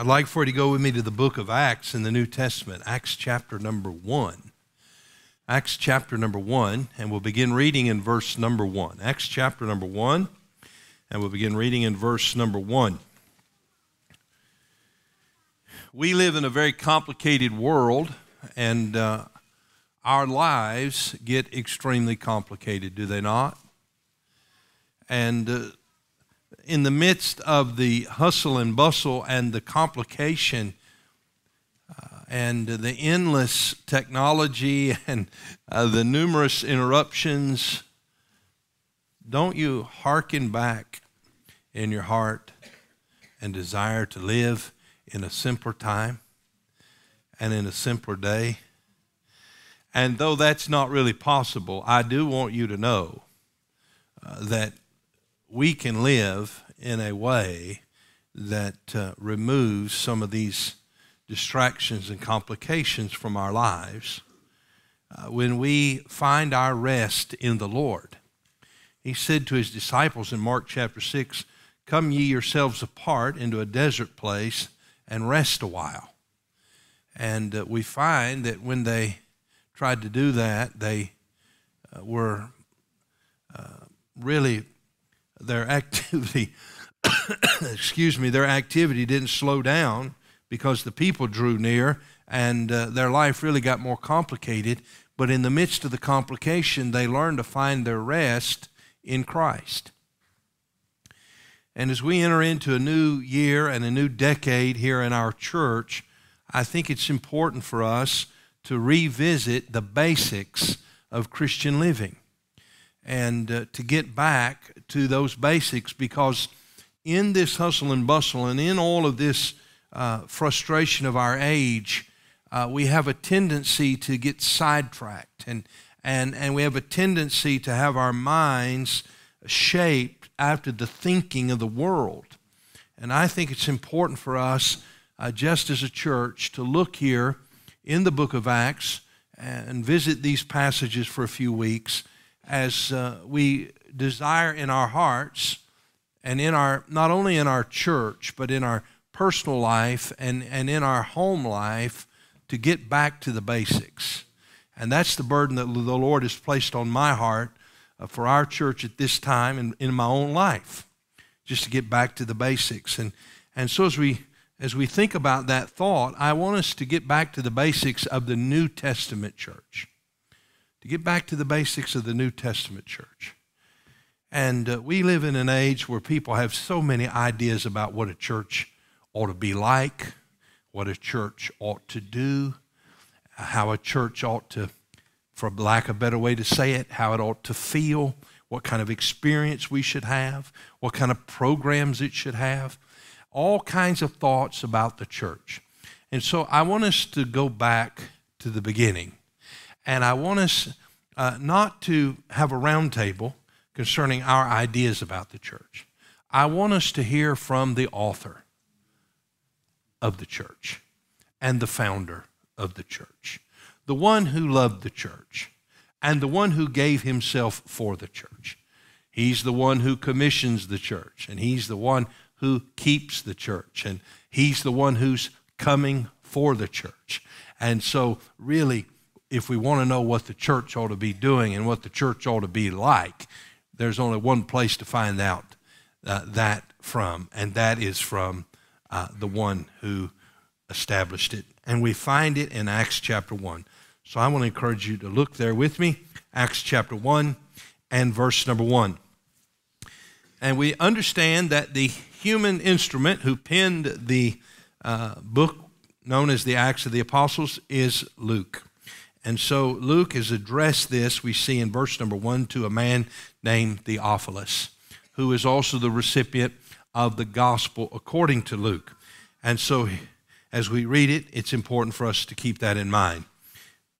I'd like for you to go with me to the book of Acts in the New Testament, Acts chapter number one. Acts chapter number one, and we'll begin reading in verse number one. Acts chapter number one, and we'll begin reading in verse number one. We live in a very complicated world, and uh, our lives get extremely complicated, do they not? And uh, in the midst of the hustle and bustle and the complication uh, and the endless technology and uh, the numerous interruptions, don't you hearken back in your heart and desire to live in a simpler time and in a simpler day? And though that's not really possible, I do want you to know uh, that we can live in a way that uh, removes some of these distractions and complications from our lives uh, when we find our rest in the Lord. He said to his disciples in Mark chapter 6 Come ye yourselves apart into a desert place and rest a while. And uh, we find that when they tried to do that, they uh, were uh, really their activity, excuse me, their activity didn't slow down because the people drew near and uh, their life really got more complicated. But in the midst of the complication, they learned to find their rest in Christ. And as we enter into a new year and a new decade here in our church, I think it's important for us to revisit the basics of Christian living and uh, to get back to those basics because in this hustle and bustle and in all of this uh, frustration of our age, uh, we have a tendency to get sidetracked and, and, and we have a tendency to have our minds shaped after the thinking of the world. And I think it's important for us, uh, just as a church, to look here in the book of Acts and visit these passages for a few weeks as uh, we desire in our hearts and in our not only in our church but in our personal life and, and in our home life to get back to the basics. And that's the burden that the lord has placed on my heart uh, for our church at this time and in my own life just to get back to the basics. And and so as we as we think about that thought i want us to get back to the basics of the new testament church to get back to the basics of the New Testament church. And uh, we live in an age where people have so many ideas about what a church ought to be like, what a church ought to do, how a church ought to, for lack of a better way to say it, how it ought to feel, what kind of experience we should have, what kind of programs it should have, all kinds of thoughts about the church. And so I want us to go back to the beginning. And I want us uh, not to have a roundtable concerning our ideas about the church. I want us to hear from the author of the church and the founder of the church, the one who loved the church and the one who gave himself for the church. He's the one who commissions the church, and he's the one who keeps the church, and he's the one who's coming for the church. And so, really, if we want to know what the church ought to be doing and what the church ought to be like, there's only one place to find out uh, that from, and that is from uh, the one who established it. And we find it in Acts chapter 1. So I want to encourage you to look there with me, Acts chapter 1 and verse number 1. And we understand that the human instrument who penned the uh, book known as the Acts of the Apostles is Luke. And so Luke has addressed this, we see in verse number one, to a man named Theophilus, who is also the recipient of the gospel according to Luke. And so, as we read it, it's important for us to keep that in mind.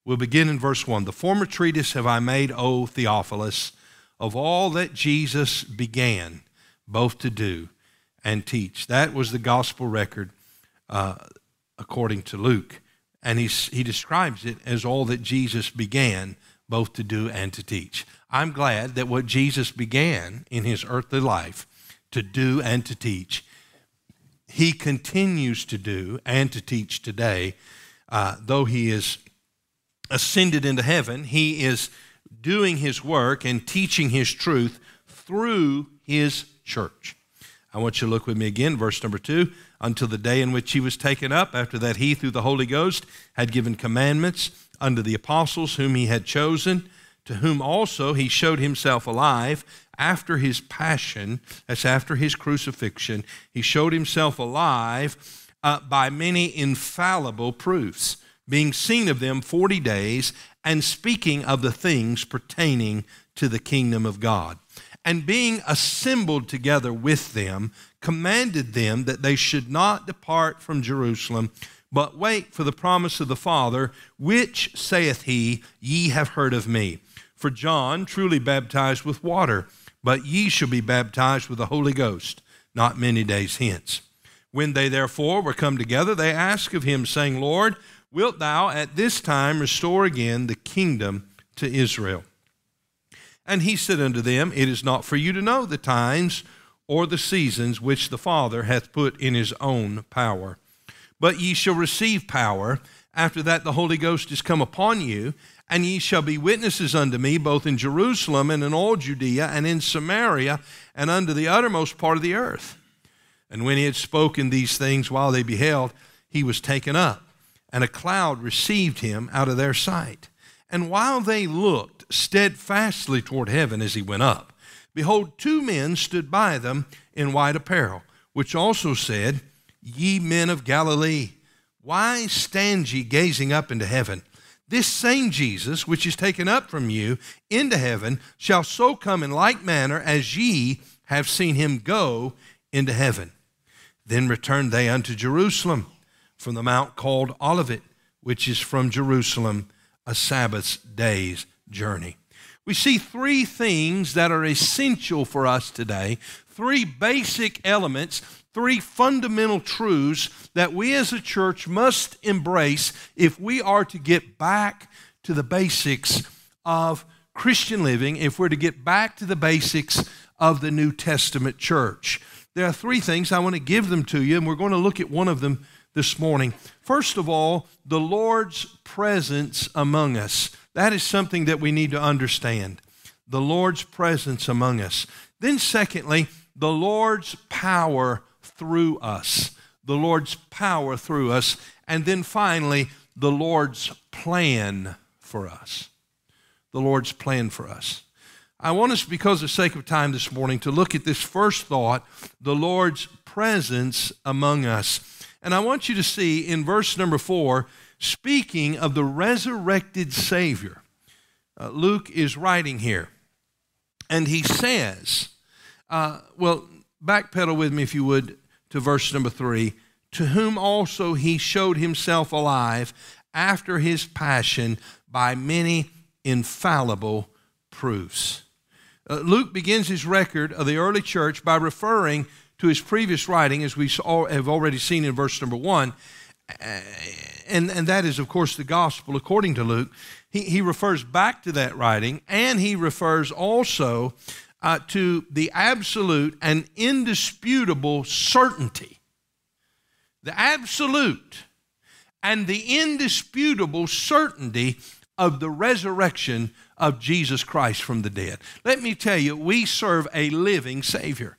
We'll begin in verse 1. The former treatise have I made, O Theophilus, of all that Jesus began both to do and teach. That was the gospel record uh, according to Luke. And he he describes it as all that Jesus began both to do and to teach. I'm glad that what Jesus began in his earthly life to do and to teach, he continues to do and to teach today. Uh, though he is ascended into heaven, he is doing his work and teaching his truth through his church. I want you to look with me again, verse number two. Until the day in which he was taken up, after that he, through the Holy Ghost, had given commandments unto the apostles whom he had chosen, to whom also he showed himself alive after his passion, that's after his crucifixion. He showed himself alive uh, by many infallible proofs, being seen of them 40 days, and speaking of the things pertaining to the kingdom of God and being assembled together with them, commanded them that they should not depart from Jerusalem, but wait for the promise of the Father, which saith he, Ye have heard of me. For John truly baptized with water, but ye shall be baptized with the Holy Ghost not many days hence. When they therefore were come together, they asked of him, saying, Lord, wilt thou at this time restore again the kingdom to Israel? And he said unto them, It is not for you to know the times or the seasons which the Father hath put in his own power. But ye shall receive power after that the Holy Ghost is come upon you, and ye shall be witnesses unto me both in Jerusalem and in all Judea and in Samaria and unto the uttermost part of the earth. And when he had spoken these things while they beheld, he was taken up, and a cloud received him out of their sight. And while they looked, steadfastly toward heaven as he went up. Behold, two men stood by them in white apparel, which also said, Ye men of Galilee, why stand ye gazing up into heaven? This same Jesus, which is taken up from you into heaven, shall so come in like manner as ye have seen him go into heaven. Then returned they unto Jerusalem from the mount called Olivet, which is from Jerusalem a Sabbath's day's journey. We see three things that are essential for us today, three basic elements, three fundamental truths that we as a church must embrace if we are to get back to the basics of Christian living, if we're to get back to the basics of the New Testament church. There are three things. I want to give them to you, and we're going to look at one of them this morning. First of all, the Lord's presence among us. That is something that we need to understand. The Lord's presence among us. Then, secondly, the Lord's power through us. The Lord's power through us. And then finally, the Lord's plan for us. The Lord's plan for us. I want us, because of sake of time this morning, to look at this first thought the Lord's presence among us. And I want you to see in verse number four speaking of the resurrected Savior. Uh, Luke is writing here. And he says, uh, well, backpedal with me, if you would, to verse number three. To whom also he showed himself alive after his passion by many infallible proofs. Uh, Luke begins his record of the early church by referring to his previous writing, as we have already seen in verse number one, and, and that is, of course, the gospel according to Luke. He, he refers back to that writing, and he refers also uh, to the absolute and indisputable certainty. The absolute and the indisputable certainty of the resurrection of Jesus Christ from the dead. Let me tell you, we serve a living Savior.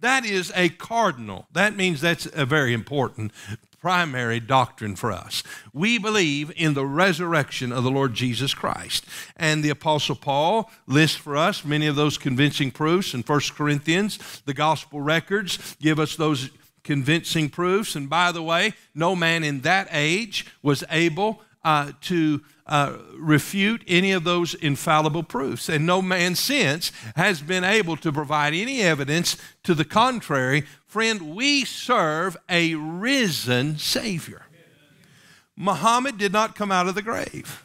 That is a cardinal. That means that's a very important primary doctrine for us. We believe in the resurrection of the Lord Jesus Christ. And the Apostle Paul lists for us many of those convincing proofs in 1 Corinthians. The gospel records give us those convincing proofs. And by the way, no man in that age was able uh, to uh, refute any of those infallible proofs. And no man since has been able to provide any evidence to the contrary. Friend, we serve a risen Savior. Muhammad did not come out of the grave.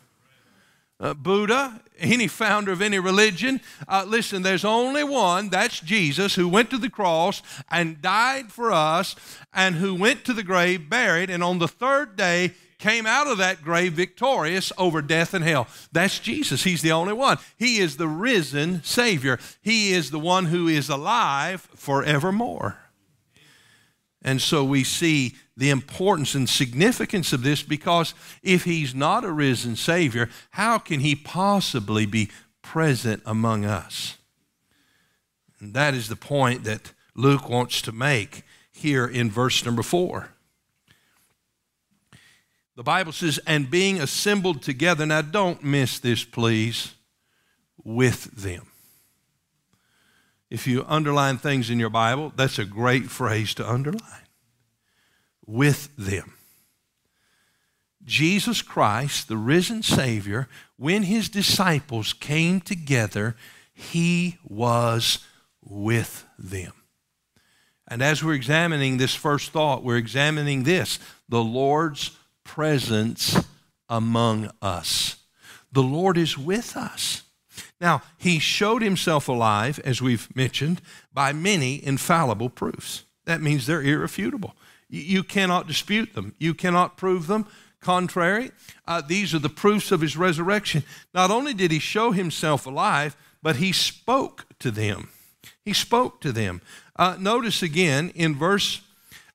Uh, Buddha, any founder of any religion, uh, listen, there's only one, that's Jesus, who went to the cross and died for us, and who went to the grave, buried, and on the third day came out of that grave victorious over death and hell. That's Jesus. He's the only one. He is the risen Savior. He is the one who is alive forevermore. And so we see the importance and significance of this because if he's not a risen Savior, how can he possibly be present among us? And that is the point that Luke wants to make here in verse number four. The Bible says, and being assembled together. Now, don't miss this, please, with them. If you underline things in your Bible, that's a great phrase to underline. With them. Jesus Christ, the risen Savior, when his disciples came together, he was with them. And as we're examining this first thought, we're examining this the Lord's presence among us. The Lord is with us. Now, he showed himself alive, as we've mentioned, by many infallible proofs. That means they're irrefutable. You cannot dispute them, you cannot prove them contrary. Uh, these are the proofs of his resurrection. Not only did he show himself alive, but he spoke to them. He spoke to them. Uh, notice again in verse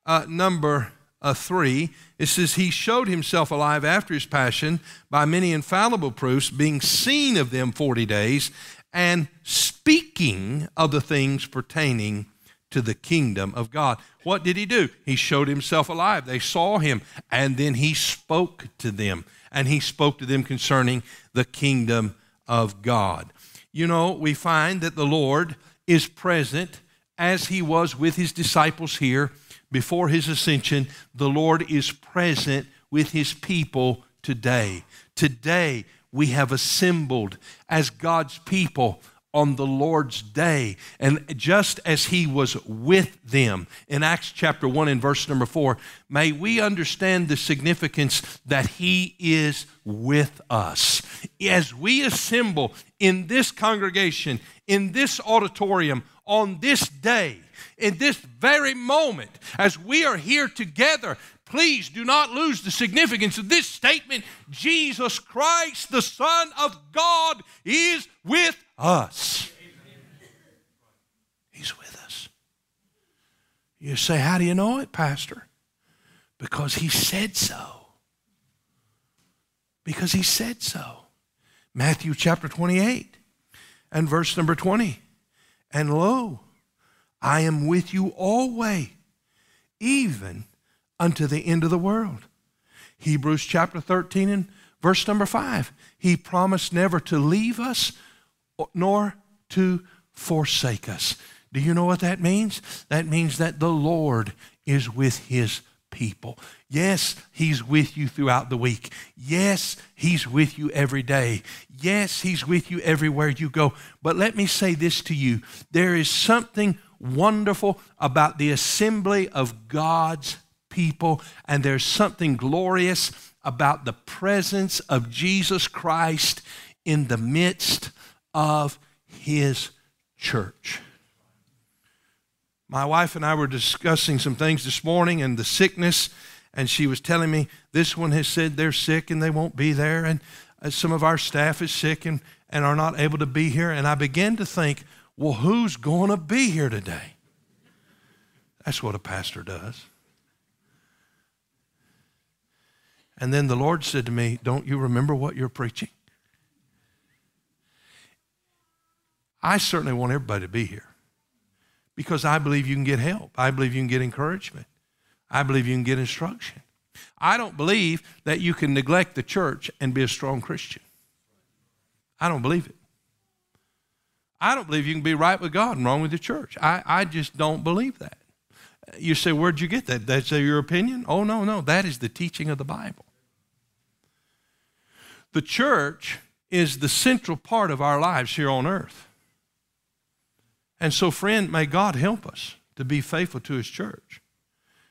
uh, number uh, 3, it says, He showed himself alive after his passion by many infallible proofs, being seen of them 40 days, and speaking of the things pertaining to the kingdom of God. What did he do? He showed himself alive. They saw him, and then he spoke to them, and he spoke to them concerning the kingdom of God. You know, we find that the Lord is present as he was with his disciples here before his ascension, the Lord is present with his people today. Today, we have assembled as God's people on the Lord's day. And just as he was with them in Acts chapter 1 and verse number 4, may we understand the significance that he is with us. As we assemble in this congregation, in this auditorium, on this day, in this very moment, as we are here together, please do not lose the significance of this statement Jesus Christ, the Son of God, is with us. He's with us. You say, How do you know it, Pastor? Because He said so. Because He said so. Matthew chapter 28 and verse number 20. And lo, I am with you always, even unto the end of the world. Hebrews chapter 13 and verse number 5. He promised never to leave us nor to forsake us. Do you know what that means? That means that the Lord is with his people. Yes, He's with you throughout the week. Yes, He's with you every day. Yes, He's with you everywhere you go. But let me say this to you there is something wonderful about the assembly of God's people, and there's something glorious about the presence of Jesus Christ in the midst of His church. My wife and I were discussing some things this morning and the sickness, and she was telling me this one has said they're sick and they won't be there, and uh, some of our staff is sick and, and are not able to be here. And I began to think, well, who's going to be here today? That's what a pastor does. And then the Lord said to me, Don't you remember what you're preaching? I certainly want everybody to be here because I believe you can get help. I believe you can get encouragement. I believe you can get instruction. I don't believe that you can neglect the church and be a strong Christian. I don't believe it. I don't believe you can be right with God and wrong with the church. I, I just don't believe that. You say, Where'd you get that? That's your opinion? Oh, no, no. That is the teaching of the Bible. The church is the central part of our lives here on earth. And so, friend, may God help us to be faithful to His church.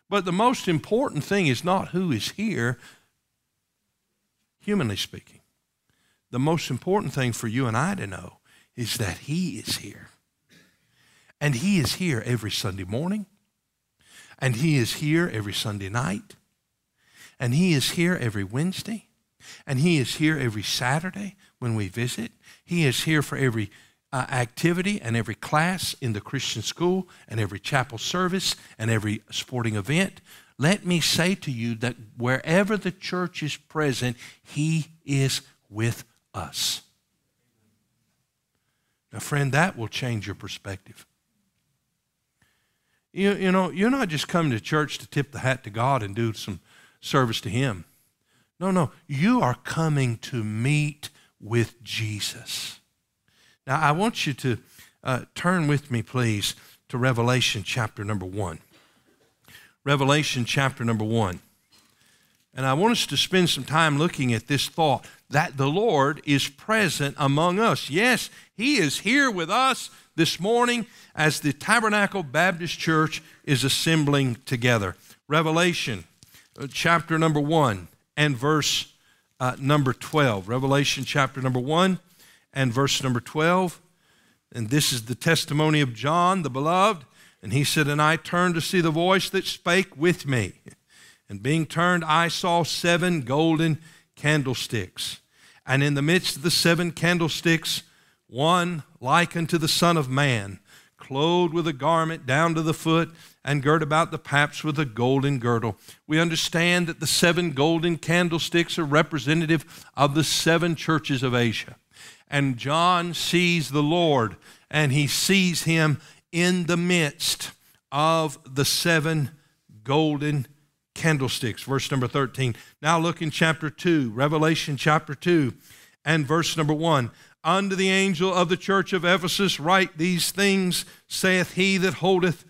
But the most important thing is not who is here, humanly speaking. The most important thing for you and I to know is that He is here. And He is here every Sunday morning. And He is here every Sunday night. And He is here every Wednesday. And He is here every Saturday when we visit. He is here for every uh, activity and every class in the Christian school and every chapel service and every sporting event. Let me say to you that wherever the church is present, He is with us. Now, friend, that will change your perspective. You, you know, you're not just coming to church to tip the hat to God and do some service to Him. No, no, you are coming to meet with Jesus. Now, I want you to uh, turn with me, please, to Revelation chapter number one. Revelation chapter number one. And I want us to spend some time looking at this thought that the Lord is present among us. Yes, He is here with us this morning as the Tabernacle Baptist Church is assembling together. Revelation uh, chapter number 1 and verse uh, number 12. Revelation chapter number 1 and verse number 12. And this is the testimony of John, the beloved. And he said, And I turned to see the voice that spake with me. And being turned, I saw seven golden candlesticks. And in the midst of the seven candlesticks, one like unto the Son of Man, clothed with a garment down to the foot, and girt about the paps with a golden girdle. We understand that the seven golden candlesticks are representative of the seven churches of Asia. And John sees the Lord, and he sees him in the midst of the seven golden candlesticks. Verse number 13. Now look in chapter 2, Revelation chapter 2, and verse number 1. Unto the angel of the church of Ephesus write these things, saith he that holdeth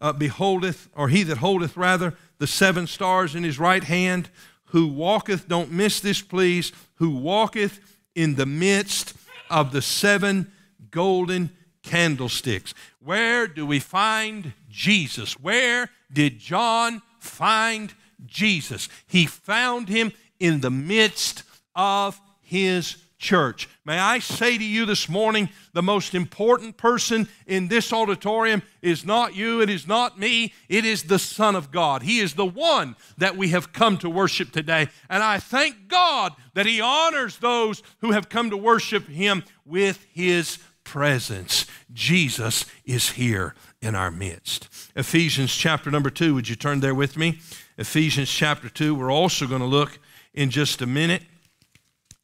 uh, beholdeth, or he that holdeth rather, the seven stars in his right hand, who walketh, don't miss this please, who walketh in the midst of the seven golden candlesticks. Where do we find Jesus? Where did John find Jesus? He found him in the midst of his church. May I say to you this morning the most important person in this auditorium is not you, it is not me, it is the Son of God. He is the one that we have come to worship today. And I thank God that He honors those who have come to worship Him with His presence. Jesus is here in our midst. Ephesians chapter number two, would you turn there with me? Ephesians chapter 2. We're also going to look in just a minute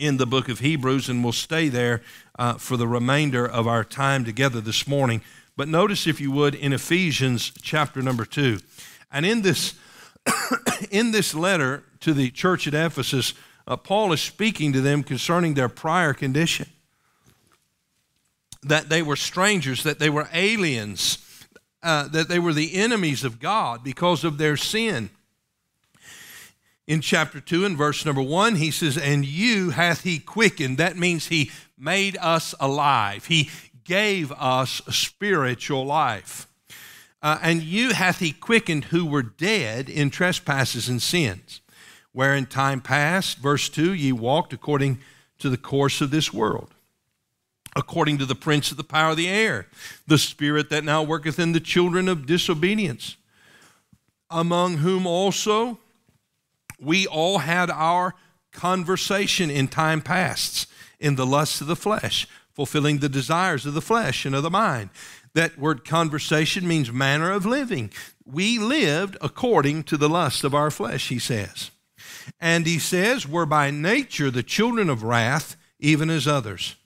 in the book of Hebrews, and we'll stay there uh, for the remainder of our time together this morning. But notice, if you would, in Ephesians chapter number two, and in this in this letter to the church at Ephesus, uh, Paul is speaking to them concerning their prior condition. That they were strangers, that they were aliens, uh, that they were the enemies of God because of their sin. In chapter 2 and verse number 1 he says and you hath he quickened. That means he made us alive. He gave us spiritual life. Uh, and you hath he quickened who were dead in trespasses and sins where in time past verse 2 ye walked according to the course of this world according to the prince of the power of the air the spirit that now worketh in the children of disobedience among whom also we all had our conversation in time past in the lusts of the flesh, fulfilling the desires of the flesh and of the mind. That word conversation means manner of living. We lived according to the lust of our flesh, he says. And he says, we're by nature the children of wrath, even as others.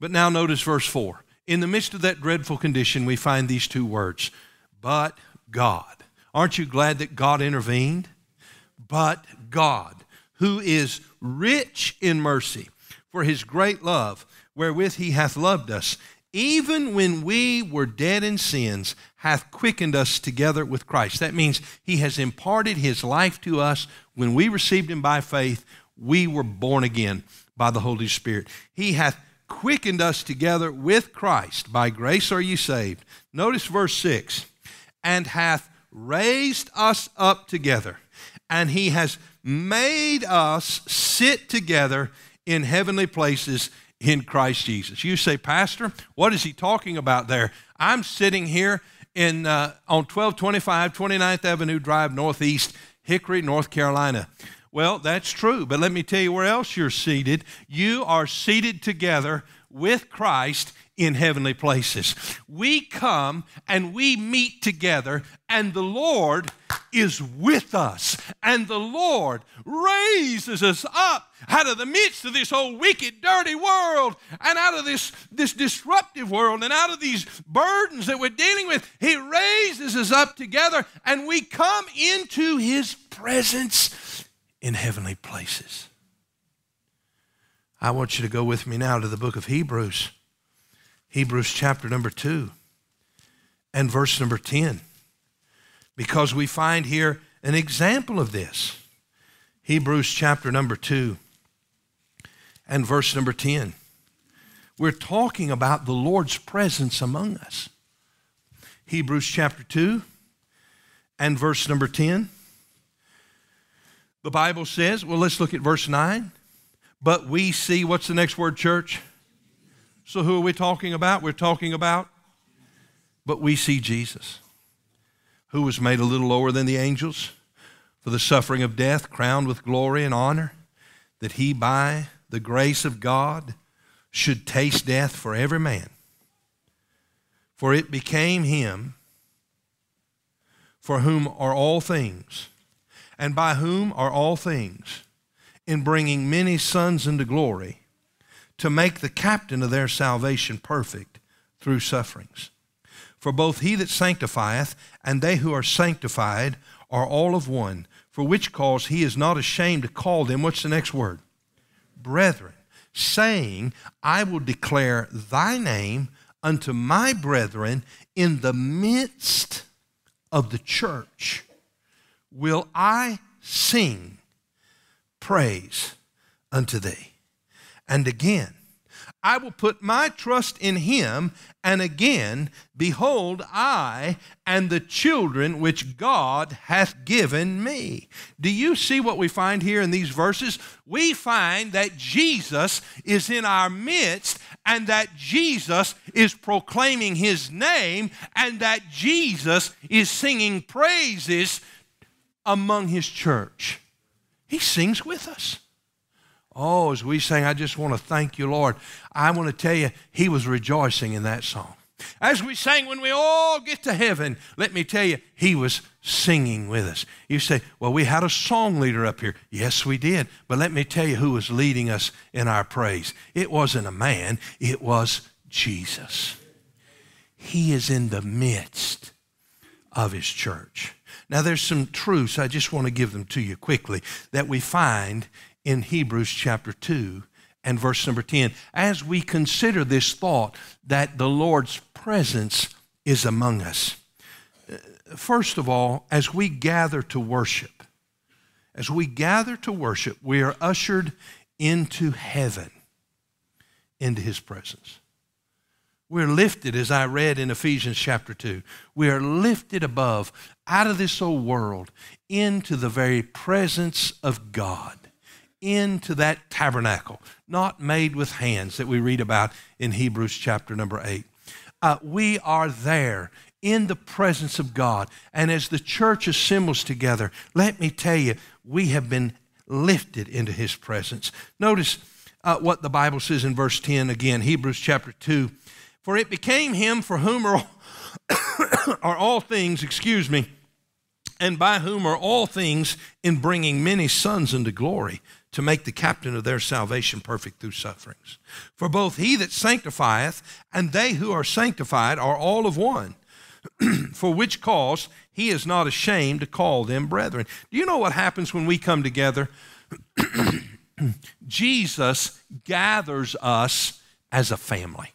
But now notice verse 4. In the midst of that dreadful condition, we find these two words, but God. Aren't you glad that God intervened? but God, who is rich in mercy, for his great love, wherewith he hath loved us, even when we were dead in sins, hath quickened us together with Christ. That means he has imparted his life to us when we received him by faith. we were born again by the Holy Spirit. He hath quickened us together with Christ. By grace are ye saved. Notice verse 6 and hath raised us up together, and he has made us sit together in heavenly places in Christ Jesus. You say, Pastor, what is he talking about there? I'm sitting here in uh, on 1225 29th Avenue Drive Northeast, Hickory, North Carolina. Well, that's true, but let me tell you where else you're seated. You are seated together with Christ in heavenly places. We come and we meet together, and the Lord is with us, and the Lord raises us up out of the midst of this whole wicked, dirty world, and out of this, this disruptive world, and out of these burdens that we're dealing with. He raises us up together, and we come into His presence in heavenly places. I want you to go with me now to the book of Hebrews. Hebrews chapter number 2 and verse number 10, because we find here an example of this. Hebrews chapter number 2 and verse number 10. We're talking about the Lord's presence among us. Hebrews chapter 2 and verse number 10. The Bible says, well, let's look at verse 9. But we see, what's the next word, church? So, who are we talking about? We're talking about, but we see Jesus, who was made a little lower than the angels for the suffering of death, crowned with glory and honor, that he, by the grace of God, should taste death for every man. For it became him for whom are all things, and by whom are all things, in bringing many sons into glory to make the captain of their salvation perfect through sufferings. For both he that sanctifieth and they who are sanctified are all of one, for which cause he is not ashamed to call them, what's the next word? Brethren, saying, I will declare thy name unto my brethren in the midst of the church. Will I sing praise unto thee? And again, I will put my trust in him. And again, behold, I and the children which God hath given me. Do you see what we find here in these verses? We find that Jesus is in our midst and that Jesus is proclaiming his name and that Jesus is singing praises among his church. He sings with us. Oh, as we sang, I just want to thank you, Lord. I want to tell you, he was rejoicing in that song. As we sang, when we all get to heaven, let me tell you, he was singing with us. You say, well, we had a song leader up here. Yes, we did. But let me tell you who was leading us in our praise. It wasn't a man, it was Jesus. He is in the midst of his church. Now, there's some truths, I just want to give them to you quickly, that we find in Hebrews chapter 2 and verse number 10 as we consider this thought that the Lord's presence is among us. Uh, first of all, as we gather to worship, as we gather to worship, we are ushered into heaven, into his presence. We're lifted, as I read in Ephesians chapter 2, we are lifted above, out of this old world, into the very presence of God into that tabernacle, not made with hands, that we read about in Hebrews chapter number 8. Uh, we are there in the presence of God. And as the church assembles together, let me tell you, we have been lifted into his presence. Notice uh, what the Bible says in verse 10 again, Hebrews chapter 2. For it became him for whom are, are all things, excuse me, and by whom are all things in bringing many sons into glory to make the captain of their salvation perfect through sufferings. For both he that sanctifieth and they who are sanctified are all of one. For which cause he is not ashamed to call them brethren. Do you know what happens when we come together? Jesus gathers us as a family.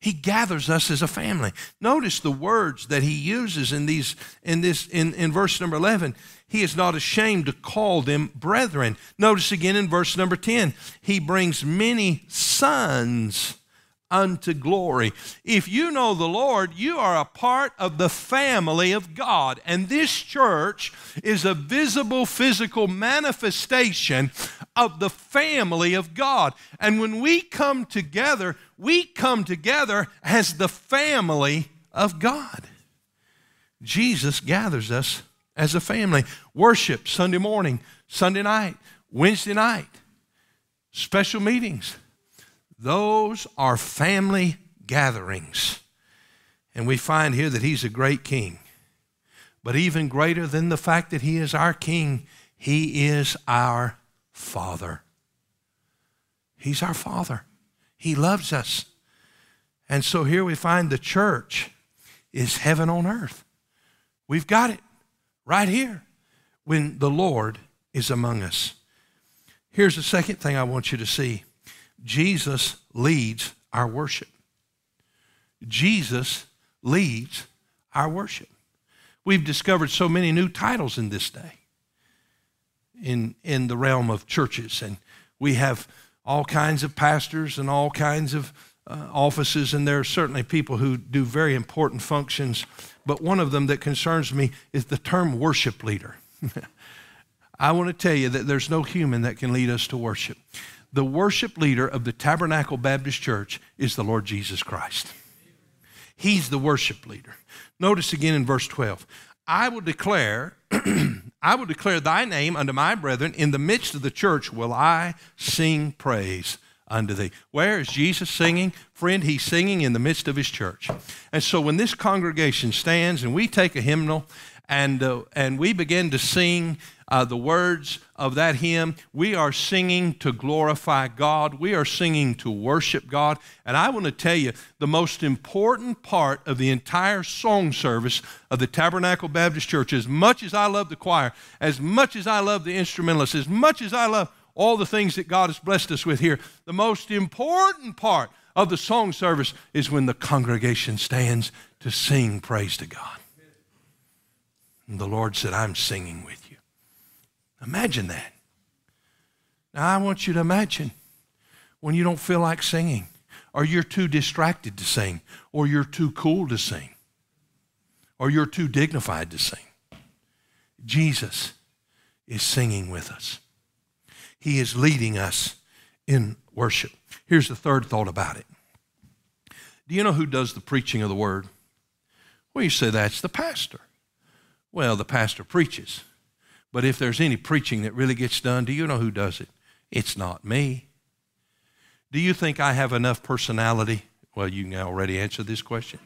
He gathers us as a family. Notice the words that he uses in these in this in, in verse number 11. He is not ashamed to call them brethren. Notice again in verse number 10, he brings many sons unto glory. If you know the Lord, you are a part of the family of God. And this church is a visible physical manifestation of the family of God. And when we come together, we come together as the family of God. Jesus gathers us as a family. Worship Sunday morning, Sunday night, Wednesday night, special meetings those are family gatherings. And we find here that he's a great king. But even greater than the fact that he is our king, he is our father. He's our father. He loves us. And so here we find the church is heaven on earth. We've got it right here when the Lord is among us. Here's the second thing I want you to see Jesus leads our worship. Jesus leads our worship. We've discovered so many new titles in this day in, in the realm of churches, and we have all kinds of pastors and all kinds of uh, offices, and there are certainly people who do very important functions. But one of them that concerns me is the term worship leader. I want to tell you that there's no human that can lead us to worship the worship leader of the Tabernacle Baptist Church is the Lord Jesus Christ. He's the worship leader. Notice again in verse 12 I will declare, I will declare thy name unto my brethren. In the midst of the church will I sing praise unto thee. Where is Jesus singing? Friend, he's singing in the midst of his church. And so when this congregation stands and we take a hymnal and, uh, and we begin to sing uh, the words of that hymn. We are singing to glorify God. We are singing to worship God. And I want to tell you the most important part of the entire song service of the Tabernacle Baptist Church, as much as I love the choir, as much as I love the instrumentalists, as much as I love all the things that God has blessed us with here, the most important part of the song service is when the congregation stands to sing praise to God. And the Lord said, I'm singing with you. Imagine that. Now, I want you to imagine when you don't feel like singing, or you're too distracted to sing, or you're too cool to sing, or you're too dignified to sing. Jesus is singing with us, He is leading us in worship. Here's the third thought about it. Do you know who does the preaching of the word? Well, you say that's the pastor. Well, the pastor preaches. But if there's any preaching that really gets done, do you know who does it? It's not me. Do you think I have enough personality? Well, you can already answer this question.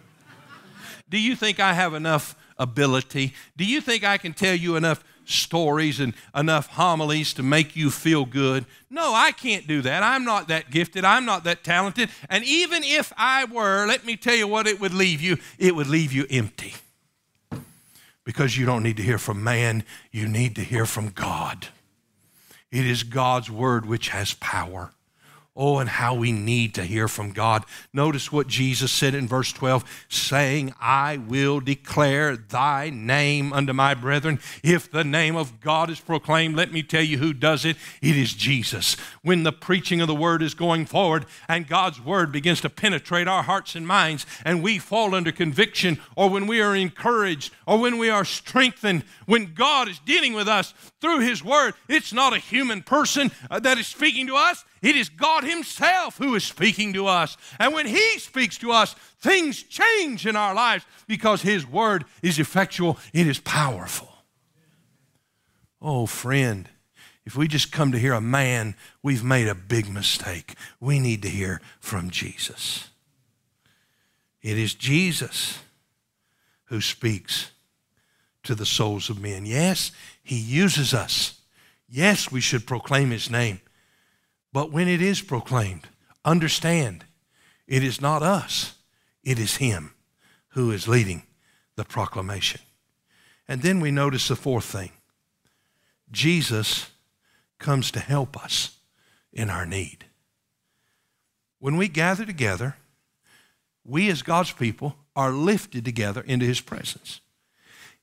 do you think I have enough ability? Do you think I can tell you enough stories and enough homilies to make you feel good? No, I can't do that. I'm not that gifted. I'm not that talented. And even if I were, let me tell you what it would leave you it would leave you empty because you don't need to hear from man, you need to hear from God. It is God's word which has power. Oh, and how we need to hear from God. Notice what Jesus said in verse 12, saying, I will declare thy name unto my brethren. If the name of God is proclaimed, let me tell you who does it. It is Jesus. When the preaching of the word is going forward and God's word begins to penetrate our hearts and minds, and we fall under conviction, or when we are encouraged, or when we are strengthened, when God is dealing with us through his word, it's not a human person uh, that is speaking to us. It is God Himself who is speaking to us. And when He speaks to us, things change in our lives because His word is effectual, it is powerful. Oh, friend, if we just come to hear a man, we've made a big mistake. We need to hear from Jesus. It is Jesus who speaks to the souls of men. Yes, He uses us. Yes, we should proclaim His name. But when it is proclaimed, understand it is not us, it is Him who is leading the proclamation. And then we notice the fourth thing Jesus comes to help us in our need. When we gather together, we as God's people are lifted together into his presence.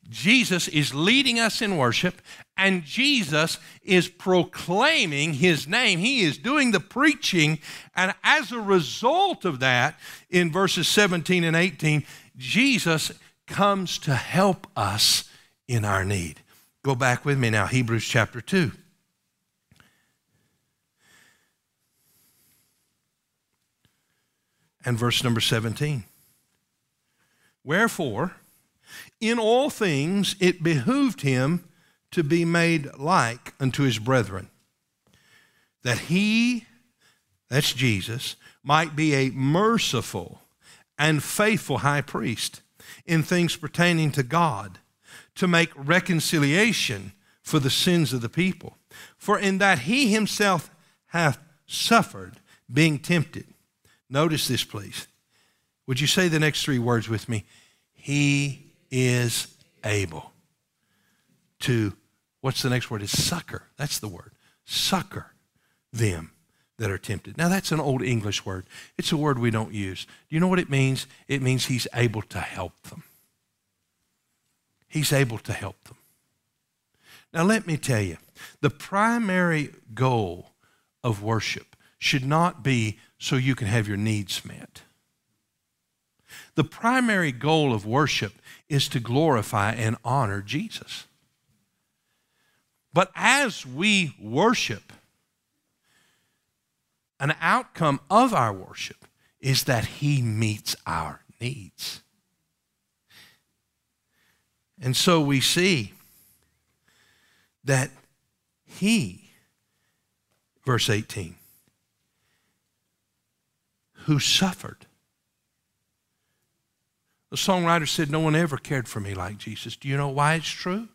Jesus is leading us in worship, and Jesus is proclaiming his name. He is doing the preaching, and as a result of that, in verses 17 and 18, Jesus comes to help us in our need. Go back with me now, Hebrews chapter 2. And verse number 17. Wherefore, in all things it behooved him to be made like unto his brethren, that he, that's Jesus, might be a merciful and faithful high priest in things pertaining to God, to make reconciliation for the sins of the people. For in that he himself hath suffered, being tempted. Notice this, please. Would you say the next three words with me? He is able to, what's the next word? Is succor. That's the word. Succor them that are tempted. Now, that's an old English word. It's a word we don't use. Do you know what it means? It means he's able to help them. He's able to help them. Now, let me tell you the primary goal of worship should not be so you can have your needs met. The primary goal of worship is to glorify and honor Jesus. But as we worship, an outcome of our worship is that He meets our needs. And so we see that He, verse 18, who suffered the songwriter said, No one ever cared for me like Jesus. Do you know why it's true?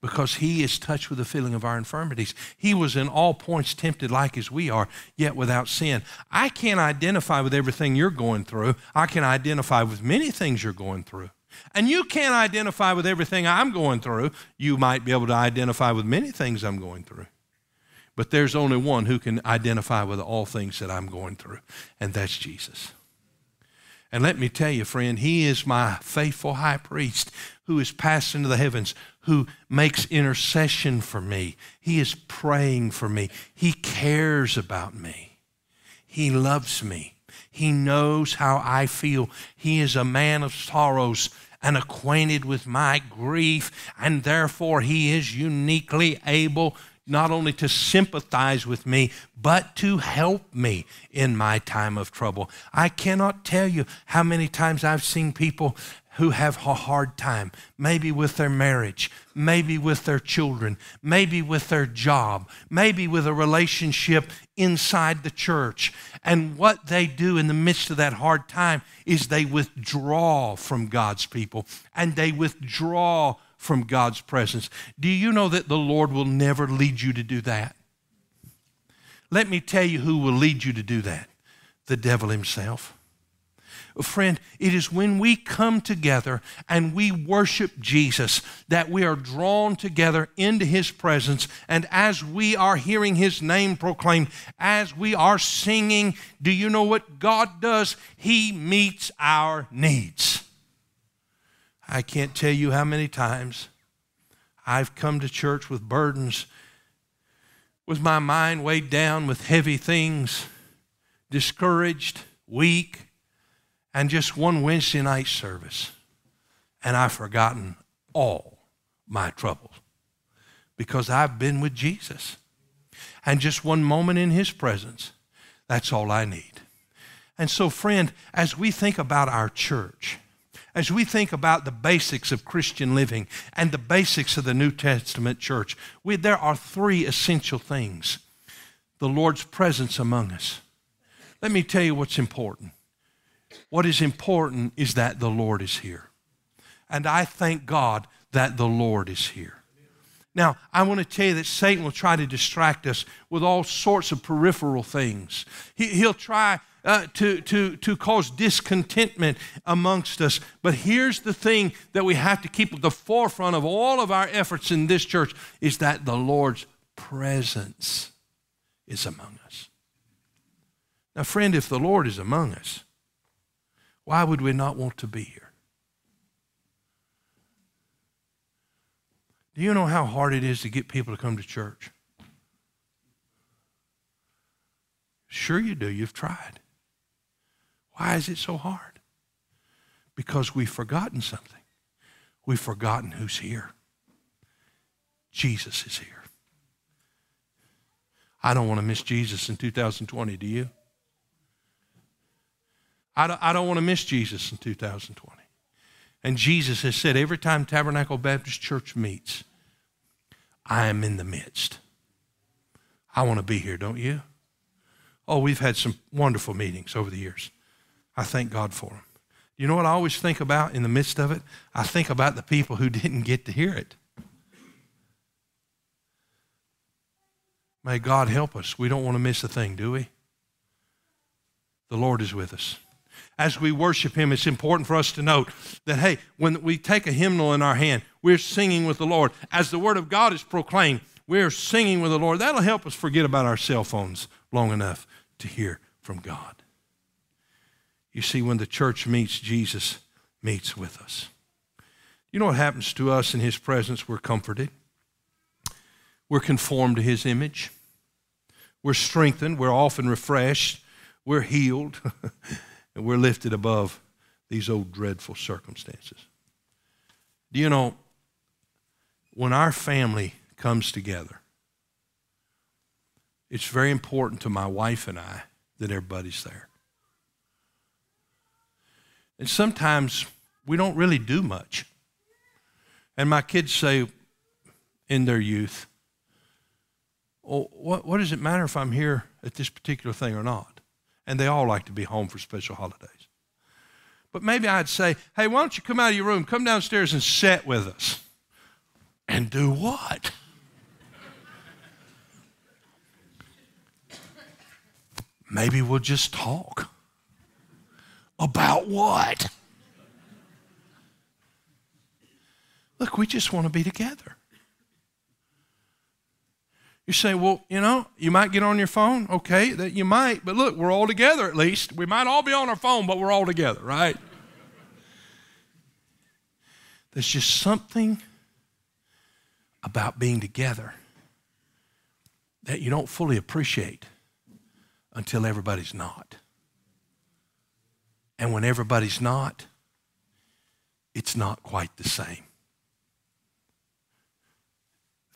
Because he is touched with the feeling of our infirmities. He was in all points tempted like as we are, yet without sin. I can't identify with everything you're going through. I can identify with many things you're going through. And you can't identify with everything I'm going through. You might be able to identify with many things I'm going through. But there's only one who can identify with all things that I'm going through, and that's Jesus. And let me tell you, friend, he is my faithful high priest who is passed into the heavens, who makes intercession for me. He is praying for me. He cares about me. He loves me. He knows how I feel. He is a man of sorrows and acquainted with my grief, and therefore he is uniquely able not only to sympathize with me, but to help me in my time of trouble. I cannot tell you how many times I've seen people who have a hard time, maybe with their marriage, maybe with their children, maybe with their job, maybe with a relationship inside the church. And what they do in the midst of that hard time is they withdraw from God's people and they withdraw from God's presence. Do you know that the Lord will never lead you to do that? Let me tell you who will lead you to do that the devil himself. Friend, it is when we come together and we worship Jesus that we are drawn together into His presence. And as we are hearing His name proclaimed, as we are singing, do you know what God does? He meets our needs. I can't tell you how many times I've come to church with burdens, with my mind weighed down with heavy things, discouraged, weak, and just one Wednesday night service, and I've forgotten all my troubles because I've been with Jesus. And just one moment in His presence, that's all I need. And so, friend, as we think about our church, as we think about the basics of Christian living and the basics of the New Testament church, we, there are three essential things the Lord's presence among us. Let me tell you what's important. What is important is that the Lord is here. And I thank God that the Lord is here. Now, I want to tell you that Satan will try to distract us with all sorts of peripheral things. He, will try uh, to, to, to cause discontentment amongst us. But here's the thing that we have to keep at the forefront of all of our efforts in this church is that the Lord's presence is among us. Now, friend, if the Lord is among us, Why would we not want to be here? Do you know how hard it is to get people to come to church? Sure, you do. You've tried. Why is it so hard? Because we've forgotten something. We've forgotten who's here. Jesus is here. I don't want to miss Jesus in 2020, do you? I don't, I don't want to miss Jesus in 2020. And Jesus has said every time Tabernacle Baptist Church meets, I am in the midst. I want to be here, don't you? Oh, we've had some wonderful meetings over the years. I thank God for them. You know what I always think about in the midst of it? I think about the people who didn't get to hear it. May God help us. We don't want to miss a thing, do we? The Lord is with us. As we worship Him, it's important for us to note that, hey, when we take a hymnal in our hand, we're singing with the Lord. As the Word of God is proclaimed, we're singing with the Lord. That'll help us forget about our cell phones long enough to hear from God. You see, when the church meets, Jesus meets with us. You know what happens to us in His presence? We're comforted, we're conformed to His image, we're strengthened, we're often refreshed, we're healed, and we're lifted above these old dreadful circumstances. Do you know, when our family comes together, it's very important to my wife and I that everybody's there. And sometimes we don't really do much. And my kids say in their youth, well, what, what does it matter if I'm here at this particular thing or not? And they all like to be home for special holidays. But maybe I'd say, hey, why don't you come out of your room, come downstairs and sit with us? And do what? maybe we'll just talk. About what? Look, we just want to be together. You say, well, you know, you might get on your phone. Okay, that you might, but look, we're all together at least. We might all be on our phone, but we're all together, right? There's just something about being together that you don't fully appreciate until everybody's not. And when everybody's not, it's not quite the same.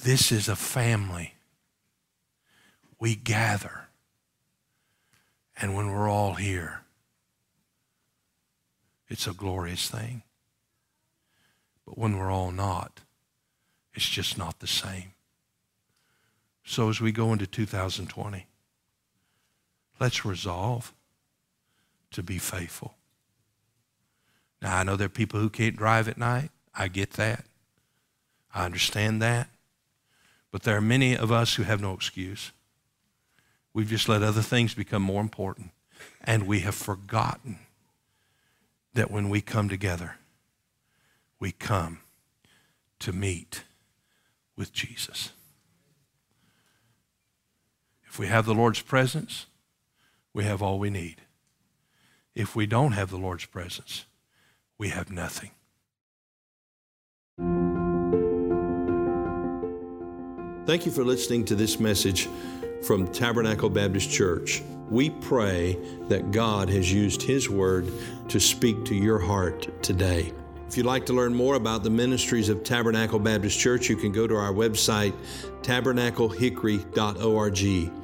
This is a family. We gather. And when we're all here, it's a glorious thing. But when we're all not, it's just not the same. So as we go into 2020, let's resolve to be faithful. Now, I know there are people who can't drive at night. I get that. I understand that. But there are many of us who have no excuse. We've just let other things become more important. And we have forgotten that when we come together, we come to meet with Jesus. If we have the Lord's presence, we have all we need. If we don't have the Lord's presence, we have nothing. Thank you for listening to this message from Tabernacle Baptist Church. We pray that God has used His Word to speak to your heart today. If you'd like to learn more about the ministries of Tabernacle Baptist Church, you can go to our website, tabernaclehickory.org.